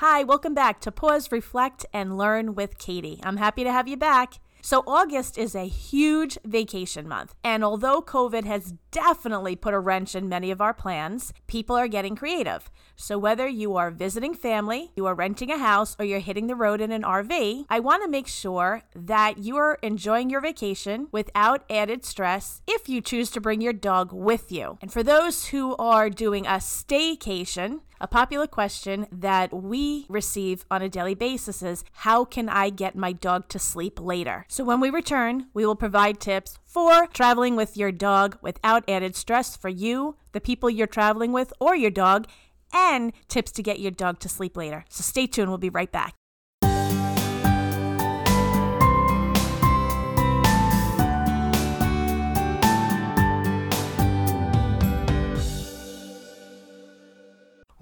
Hi, welcome back to Pause, Reflect, and Learn with Katie. I'm happy to have you back. So, August is a huge vacation month. And although COVID has definitely put a wrench in many of our plans, people are getting creative. So, whether you are visiting family, you are renting a house, or you're hitting the road in an RV, I want to make sure that you are enjoying your vacation without added stress if you choose to bring your dog with you. And for those who are doing a staycation, a popular question that we receive on a daily basis is How can I get my dog to sleep later? So, when we return, we will provide tips for traveling with your dog without added stress for you, the people you're traveling with, or your dog, and tips to get your dog to sleep later. So, stay tuned, we'll be right back.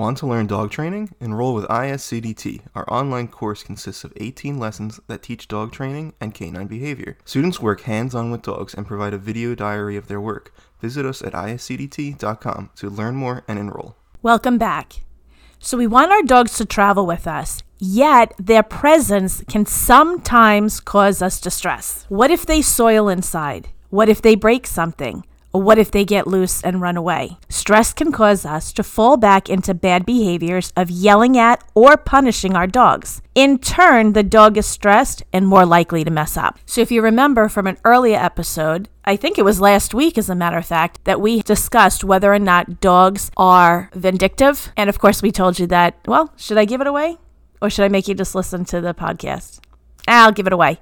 Want to learn dog training? Enroll with ISCDT. Our online course consists of 18 lessons that teach dog training and canine behavior. Students work hands on with dogs and provide a video diary of their work. Visit us at iscdt.com to learn more and enroll. Welcome back. So, we want our dogs to travel with us, yet their presence can sometimes cause us distress. What if they soil inside? What if they break something? What if they get loose and run away? Stress can cause us to fall back into bad behaviors of yelling at or punishing our dogs. In turn, the dog is stressed and more likely to mess up. So, if you remember from an earlier episode, I think it was last week, as a matter of fact, that we discussed whether or not dogs are vindictive. And of course, we told you that, well, should I give it away? Or should I make you just listen to the podcast? I'll give it away.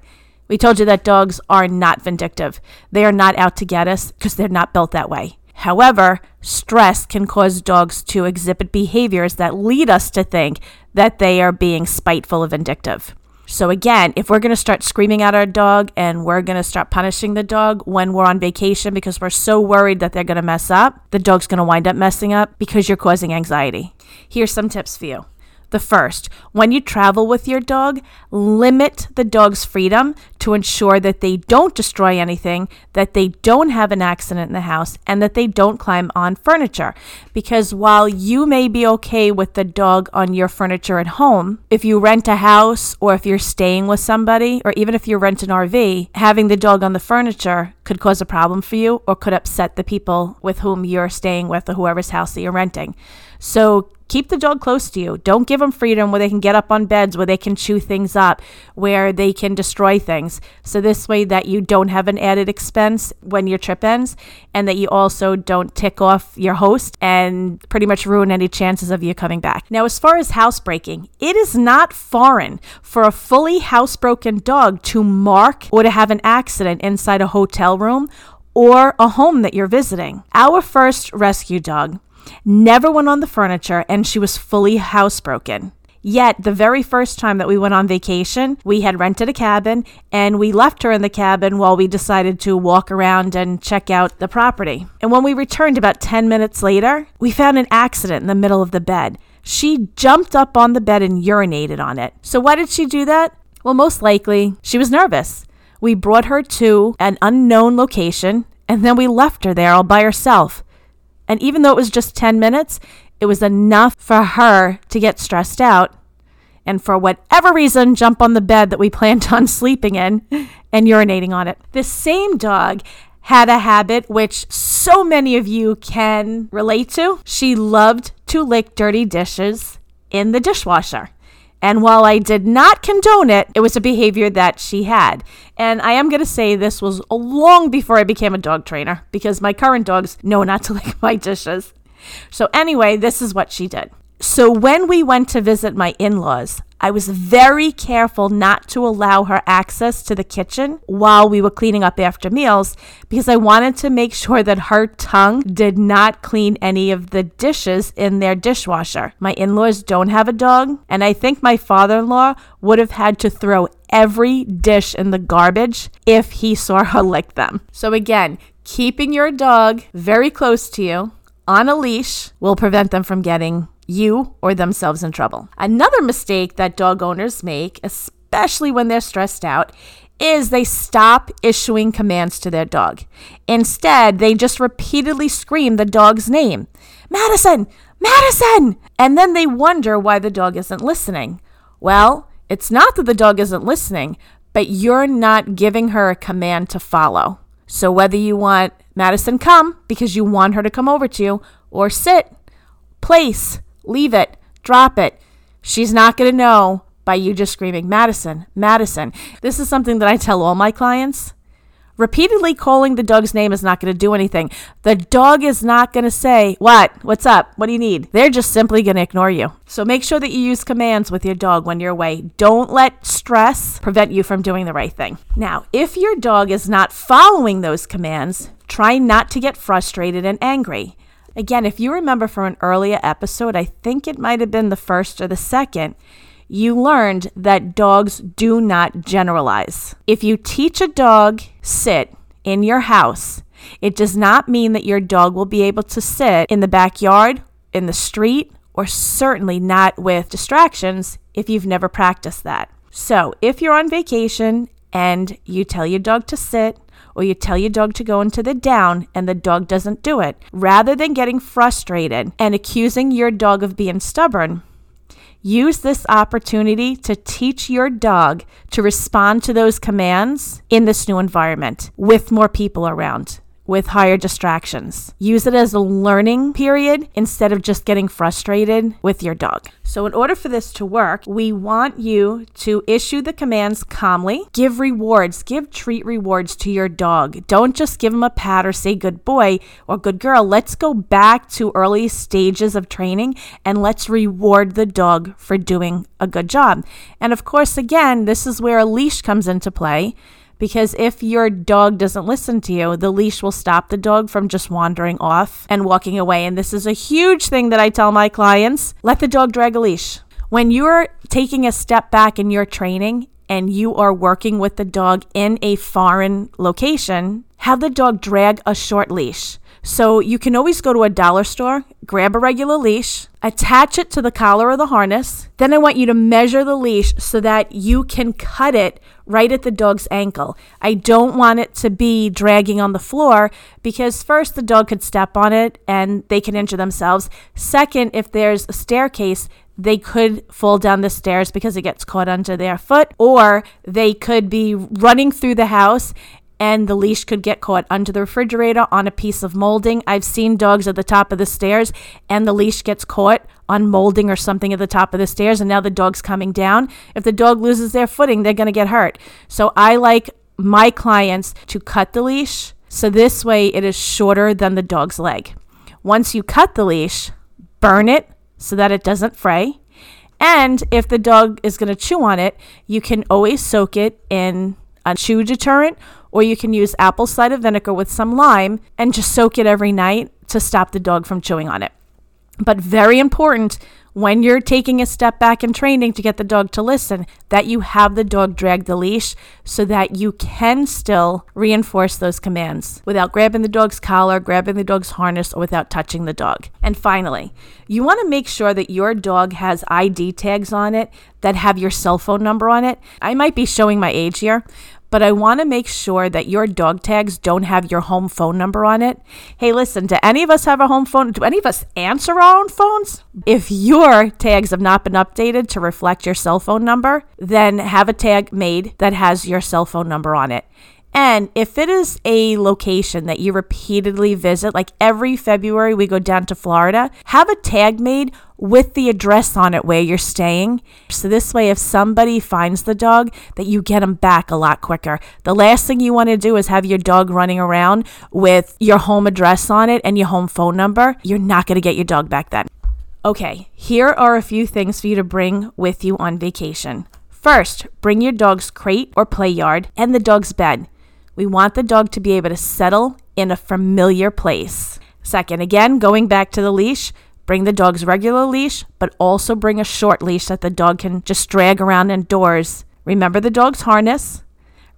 We told you that dogs are not vindictive. They are not out to get us because they're not built that way. However, stress can cause dogs to exhibit behaviors that lead us to think that they are being spiteful or vindictive. So, again, if we're going to start screaming at our dog and we're going to start punishing the dog when we're on vacation because we're so worried that they're going to mess up, the dog's going to wind up messing up because you're causing anxiety. Here's some tips for you. The first, when you travel with your dog, limit the dog's freedom to ensure that they don't destroy anything, that they don't have an accident in the house, and that they don't climb on furniture. Because while you may be okay with the dog on your furniture at home, if you rent a house or if you're staying with somebody, or even if you rent an RV, having the dog on the furniture could cause a problem for you or could upset the people with whom you're staying with or whoever's house that you're renting. So keep the dog close to you. Don't give them freedom where they can get up on beds, where they can chew things up, where they can destroy things. So this way that you don't have an added expense when your trip ends and that you also don't tick off your host and pretty much ruin any chances of you coming back. Now, as far as housebreaking, it is not foreign for a fully housebroken dog to mark or to have an accident inside a hotel room or a home that you're visiting. Our first rescue dog never went on the furniture, and she was fully housebroken. Yet, the very first time that we went on vacation, we had rented a cabin and we left her in the cabin while we decided to walk around and check out the property. And when we returned about 10 minutes later, we found an accident in the middle of the bed. She jumped up on the bed and urinated on it. So, why did she do that? Well, most likely, she was nervous. We brought her to an unknown location and then we left her there all by herself. And even though it was just 10 minutes, it was enough for her to get stressed out and for whatever reason jump on the bed that we planned on sleeping in and urinating on it. This same dog had a habit which so many of you can relate to. She loved to lick dirty dishes in the dishwasher. And while I did not condone it, it was a behavior that she had. And I am going to say this was long before I became a dog trainer because my current dogs know not to lick my dishes. So, anyway, this is what she did. So, when we went to visit my in laws, I was very careful not to allow her access to the kitchen while we were cleaning up after meals because I wanted to make sure that her tongue did not clean any of the dishes in their dishwasher. My in laws don't have a dog, and I think my father in law would have had to throw every dish in the garbage if he saw her lick them. So, again, keeping your dog very close to you on a leash will prevent them from getting you or themselves in trouble. Another mistake that dog owners make, especially when they're stressed out, is they stop issuing commands to their dog. Instead, they just repeatedly scream the dog's name Madison, Madison! And then they wonder why the dog isn't listening. Well, it's not that the dog isn't listening, but you're not giving her a command to follow. So whether you want Madison come because you want her to come over to you, or sit, place, leave it, drop it, she's not going to know by you just screaming, Madison, Madison. This is something that I tell all my clients. Repeatedly calling the dog's name is not going to do anything. The dog is not going to say, What? What's up? What do you need? They're just simply going to ignore you. So make sure that you use commands with your dog when you're away. Don't let stress prevent you from doing the right thing. Now, if your dog is not following those commands, try not to get frustrated and angry. Again, if you remember from an earlier episode, I think it might have been the first or the second you learned that dogs do not generalize. If you teach a dog sit in your house, it does not mean that your dog will be able to sit in the backyard, in the street, or certainly not with distractions if you've never practiced that. So, if you're on vacation and you tell your dog to sit, or you tell your dog to go into the down and the dog doesn't do it, rather than getting frustrated and accusing your dog of being stubborn, Use this opportunity to teach your dog to respond to those commands in this new environment with more people around with higher distractions. Use it as a learning period instead of just getting frustrated with your dog. So, in order for this to work, we want you to issue the commands calmly, give rewards, give treat rewards to your dog. Don't just give him a pat or say good boy or good girl. Let's go back to early stages of training and let's reward the dog for doing a good job. And of course, again, this is where a leash comes into play because if your dog doesn't listen to you, the leash will stop the dog from just wandering off and walking away. And this is a huge thing that I tell my clients let the dog drag a leash. When you're taking a step back in your training and you are working with the dog in a foreign location, have the dog drag a short leash. So you can always go to a dollar store, grab a regular leash, attach it to the collar of the harness. Then I want you to measure the leash so that you can cut it right at the dog's ankle. I don't want it to be dragging on the floor because, first, the dog could step on it and they can injure themselves. Second, if there's a staircase, they could fall down the stairs because it gets caught under their foot, or they could be running through the house and the leash could get caught under the refrigerator on a piece of molding. I've seen dogs at the top of the stairs and the leash gets caught on molding or something at the top of the stairs and now the dog's coming down. If the dog loses their footing, they're going to get hurt. So I like my clients to cut the leash so this way it is shorter than the dog's leg. Once you cut the leash, burn it so that it doesn't fray. And if the dog is going to chew on it, you can always soak it in a chew deterrent or you can use apple cider vinegar with some lime and just soak it every night to stop the dog from chewing on it. But very important when you're taking a step back in training to get the dog to listen, that you have the dog drag the leash so that you can still reinforce those commands without grabbing the dog's collar, grabbing the dog's harness, or without touching the dog. And finally, you want to make sure that your dog has ID tags on it that have your cell phone number on it. I might be showing my age here, but I want to make sure that your dog tags don't have your home phone number on it. Hey, listen, do any of us have a home phone? Do any of us answer our own phones? If your tags have not been updated to reflect your cell phone number, then have a tag made that has your cell phone number on it. And if it is a location that you repeatedly visit, like every February we go down to Florida, have a tag made with the address on it where you're staying. So this way, if somebody finds the dog, that you get them back a lot quicker. The last thing you want to do is have your dog running around with your home address on it and your home phone number. You're not going to get your dog back then. Okay, here are a few things for you to bring with you on vacation. First, bring your dog's crate or play yard and the dog's bed. We want the dog to be able to settle in a familiar place. Second, again, going back to the leash, bring the dog's regular leash, but also bring a short leash that the dog can just drag around indoors. Remember the dog's harness.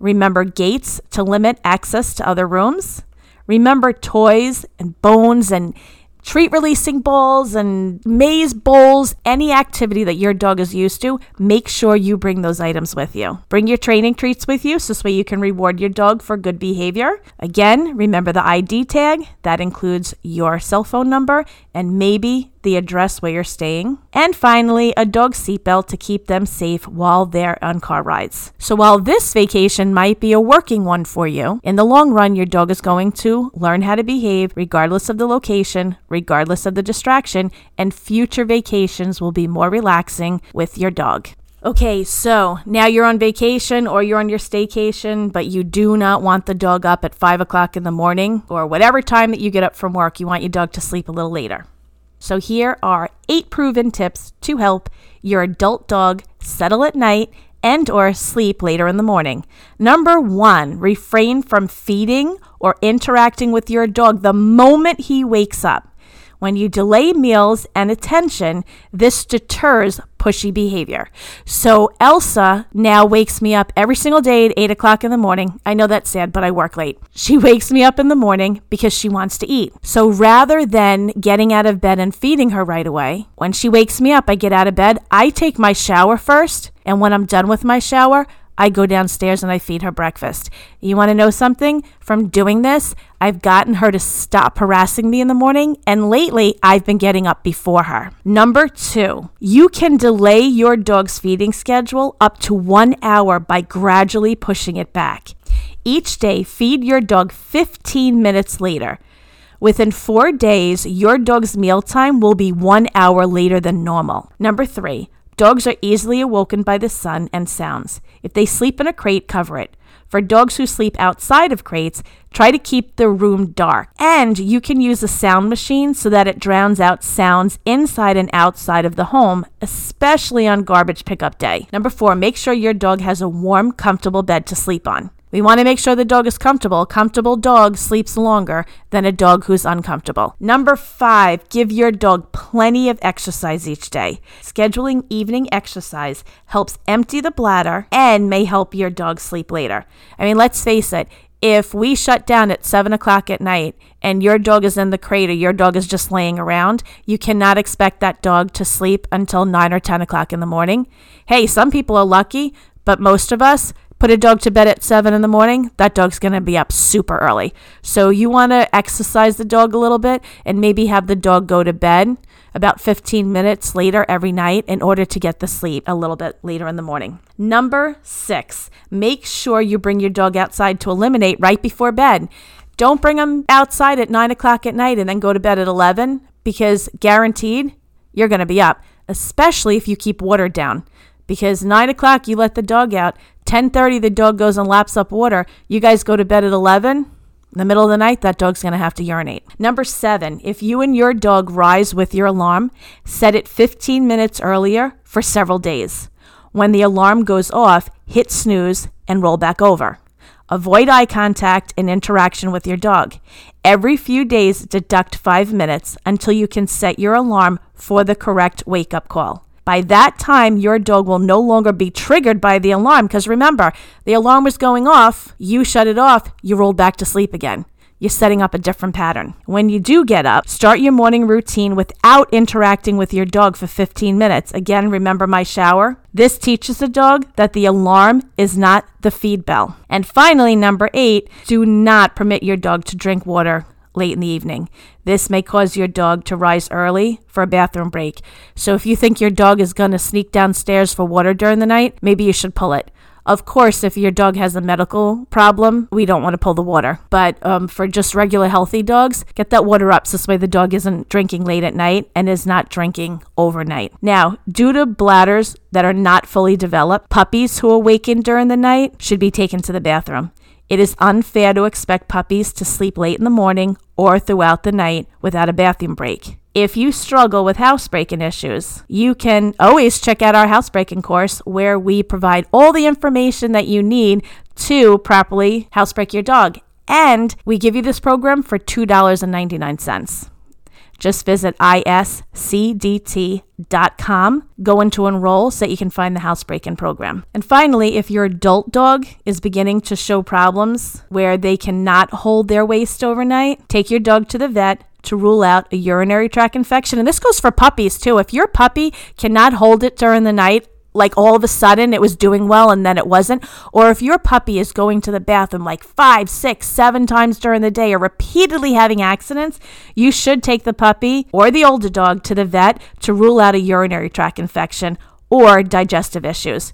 Remember gates to limit access to other rooms. Remember toys and bones and treat releasing balls and maze bowls, any activity that your dog is used to, make sure you bring those items with you. Bring your training treats with you so this way you can reward your dog for good behavior. Again, remember the ID tag, that includes your cell phone number and maybe the address where you're staying, and finally, a dog seatbelt to keep them safe while they're on car rides. So, while this vacation might be a working one for you, in the long run, your dog is going to learn how to behave regardless of the location, regardless of the distraction, and future vacations will be more relaxing with your dog. Okay, so now you're on vacation or you're on your staycation, but you do not want the dog up at 5 o'clock in the morning or whatever time that you get up from work. You want your dog to sleep a little later. So here are eight proven tips to help your adult dog settle at night and or sleep later in the morning. Number 1, refrain from feeding or interacting with your dog the moment he wakes up. When you delay meals and attention, this deters pushy behavior. So Elsa now wakes me up every single day at 8 o'clock in the morning. I know that's sad, but I work late. She wakes me up in the morning because she wants to eat. So rather than getting out of bed and feeding her right away, when she wakes me up, I get out of bed, I take my shower first. And when I'm done with my shower, I go downstairs and I feed her breakfast. You want to know something? From doing this, I've gotten her to stop harassing me in the morning, and lately I've been getting up before her. Number two, you can delay your dog's feeding schedule up to one hour by gradually pushing it back. Each day, feed your dog 15 minutes later. Within four days, your dog's mealtime will be one hour later than normal. Number three, Dogs are easily awoken by the sun and sounds. If they sleep in a crate, cover it. For dogs who sleep outside of crates, try to keep the room dark. And you can use a sound machine so that it drowns out sounds inside and outside of the home, especially on garbage pickup day. Number four, make sure your dog has a warm, comfortable bed to sleep on. We want to make sure the dog is comfortable. A comfortable dog sleeps longer than a dog who's uncomfortable. Number five, give your dog plenty of exercise each day. Scheduling evening exercise helps empty the bladder and may help your dog sleep later. I mean, let's face it, if we shut down at seven o'clock at night and your dog is in the crate or your dog is just laying around, you cannot expect that dog to sleep until nine or 10 o'clock in the morning. Hey, some people are lucky, but most of us, put a dog to bed at seven in the morning, that dog's going to be up super early. So you want to exercise the dog a little bit and maybe have the dog go to bed about 15 minutes later every night in order to get the sleep a little bit later in the morning. Number six, make sure you bring your dog outside to eliminate right before bed. Don't bring them outside at nine o'clock at night and then go to bed at 11 because guaranteed you're going to be up, especially if you keep water down because 9 o'clock you let the dog out. 10.30 the dog goes and laps up water. You guys go to bed at 11 in the middle of the night that dog's going to have to urinate. Number seven if you and your dog rise with your alarm set it 15 minutes earlier for several days. When the alarm goes off hit snooze and roll back over. Avoid eye contact and interaction with your dog. Every few days, deduct five minutes until you can set your alarm for the correct wake up call. By that time, your dog will no longer be triggered by the alarm because remember, the alarm was going off, you shut it off, you rolled back to sleep again. You're setting up a different pattern. When you do get up, start your morning routine without interacting with your dog for 15 minutes. Again, remember my shower? This teaches the dog that the alarm is not the feed bell. And finally, number eight, do not permit your dog to drink water late in the evening. This may cause your dog to rise early for a bathroom break. So if you think your dog is going to sneak downstairs for water during the night, maybe you should pull it. Of course, if your dog has a medical problem, we don't want to pull the water. But um, for just regular healthy dogs, get that water up so this way the dog isn't drinking late at night and is not drinking overnight. Now, due to bladders that are not fully developed, puppies who awaken during the night should be taken to the bathroom. It is unfair to expect puppies to sleep late in the morning or throughout the night without a bathroom break. If you struggle with housebreaking issues, you can always check out our housebreaking course where we provide all the information that you need to properly housebreak your dog. And we give you this program for $2.99. Just visit iscdt.com, go into enroll so that you can find the housebreaking program. And finally, if your adult dog is beginning to show problems where they cannot hold their waste overnight, take your dog to the vet to rule out a urinary tract infection. And this goes for puppies too. If your puppy cannot hold it during the night, like all of a sudden it was doing well and then it wasn't, or if your puppy is going to the bathroom like five, six, seven times during the day or repeatedly having accidents, you should take the puppy or the older dog to the vet to rule out a urinary tract infection or digestive issues.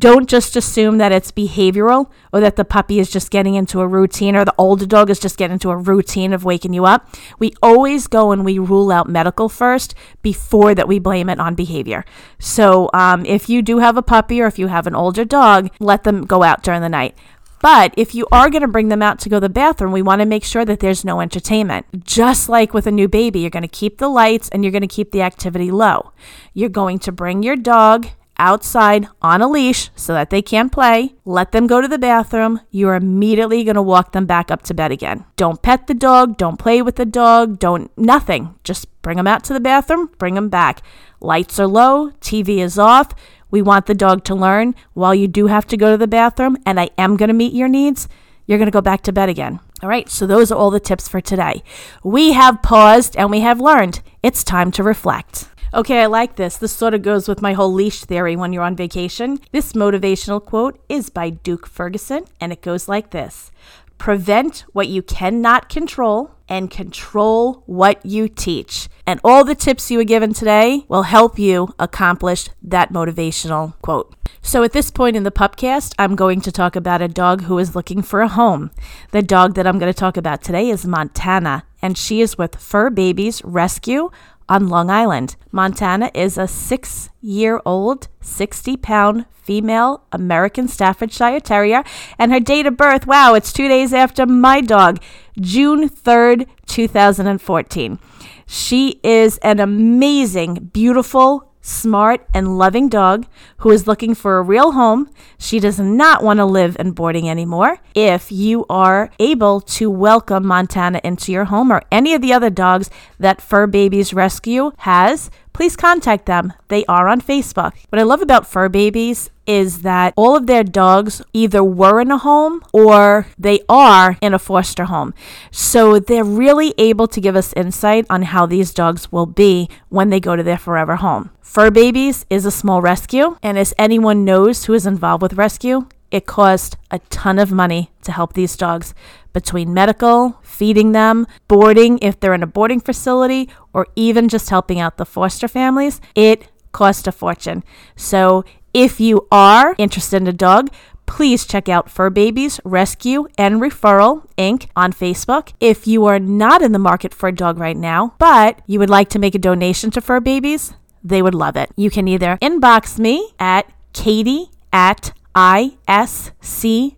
Don't just assume that it's behavioral or that the puppy is just getting into a routine or the older dog is just getting into a routine of waking you up. We always go and we rule out medical first before that we blame it on behavior. So um, if you do have a puppy or if you have an older dog, let them go out during the night. But if you are going to bring them out to go to the bathroom, we want to make sure that there's no entertainment. Just like with a new baby, you're going to keep the lights and you're going to keep the activity low. You're going to bring your dog outside on a leash so that they can't play. Let them go to the bathroom. You're immediately going to walk them back up to bed again. Don't pet the dog. Don't play with the dog. Don't, nothing. Just bring them out to the bathroom, bring them back. Lights are low, TV is off. We want the dog to learn while you do have to go to the bathroom, and I am going to meet your needs. You're going to go back to bed again. All right, so those are all the tips for today. We have paused and we have learned. It's time to reflect. Okay, I like this. This sort of goes with my whole leash theory when you're on vacation. This motivational quote is by Duke Ferguson, and it goes like this Prevent what you cannot control and control what you teach. And all the tips you were given today will help you accomplish that motivational quote. So, at this point in the pupcast, I'm going to talk about a dog who is looking for a home. The dog that I'm going to talk about today is Montana, and she is with Fur Babies Rescue on Long Island. Montana is a six year old, 60 pound female American Staffordshire Terrier, and her date of birth, wow, it's two days after my dog, June 3rd, 2014. She is an amazing, beautiful, smart, and loving dog who is looking for a real home. She does not want to live in boarding anymore. If you are able to welcome Montana into your home or any of the other dogs that Fur Babies Rescue has, please contact them. They are on Facebook. What I love about Fur Babies is that all of their dogs either were in a home or they are in a foster home. So they're really able to give us insight on how these dogs will be when they go to their forever home. Fur Babies is a small rescue, and as anyone knows who is involved with rescue, it cost a ton of money to help these dogs between medical, feeding them, boarding if they're in a boarding facility, or even just helping out the foster families. It cost a fortune. So if you are interested in a dog, please check out Fur Babies Rescue and Referral Inc. on Facebook. If you are not in the market for a dog right now, but you would like to make a donation to Fur Babies, they would love it. You can either inbox me at katie at iscdt.com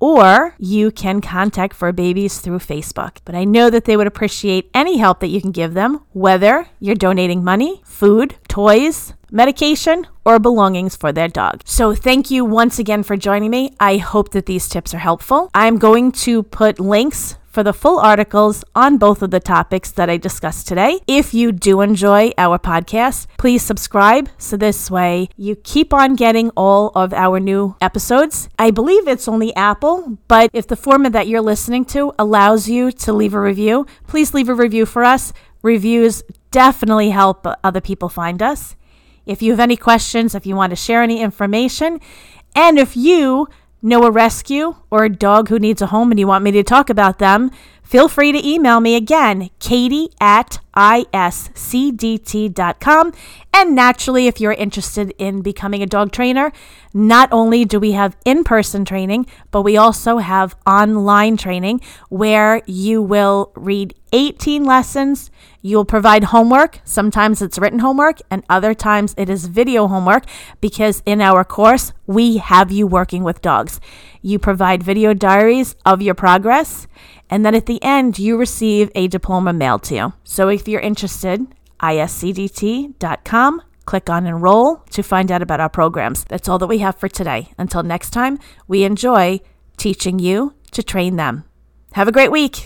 or you can contact Fur Babies through Facebook. But I know that they would appreciate any help that you can give them, whether you're donating money, food, toys, medication, or belongings for their dog. So, thank you once again for joining me. I hope that these tips are helpful. I'm going to put links for the full articles on both of the topics that I discussed today. If you do enjoy our podcast, please subscribe so this way you keep on getting all of our new episodes. I believe it's only Apple, but if the format that you're listening to allows you to leave a review, please leave a review for us. Reviews definitely help other people find us. If you have any questions, if you want to share any information, and if you know a rescue or a dog who needs a home and you want me to talk about them, feel free to email me again, katie at iscdt.com. And naturally, if you're interested in becoming a dog trainer, not only do we have in person training, but we also have online training where you will read 18 lessons. You'll provide homework. Sometimes it's written homework, and other times it is video homework because in our course, we have you working with dogs. You provide video diaries of your progress, and then at the end, you receive a diploma mailed to you. So if you're interested, iscdt.com. Click on enroll to find out about our programs. That's all that we have for today. Until next time, we enjoy teaching you to train them. Have a great week.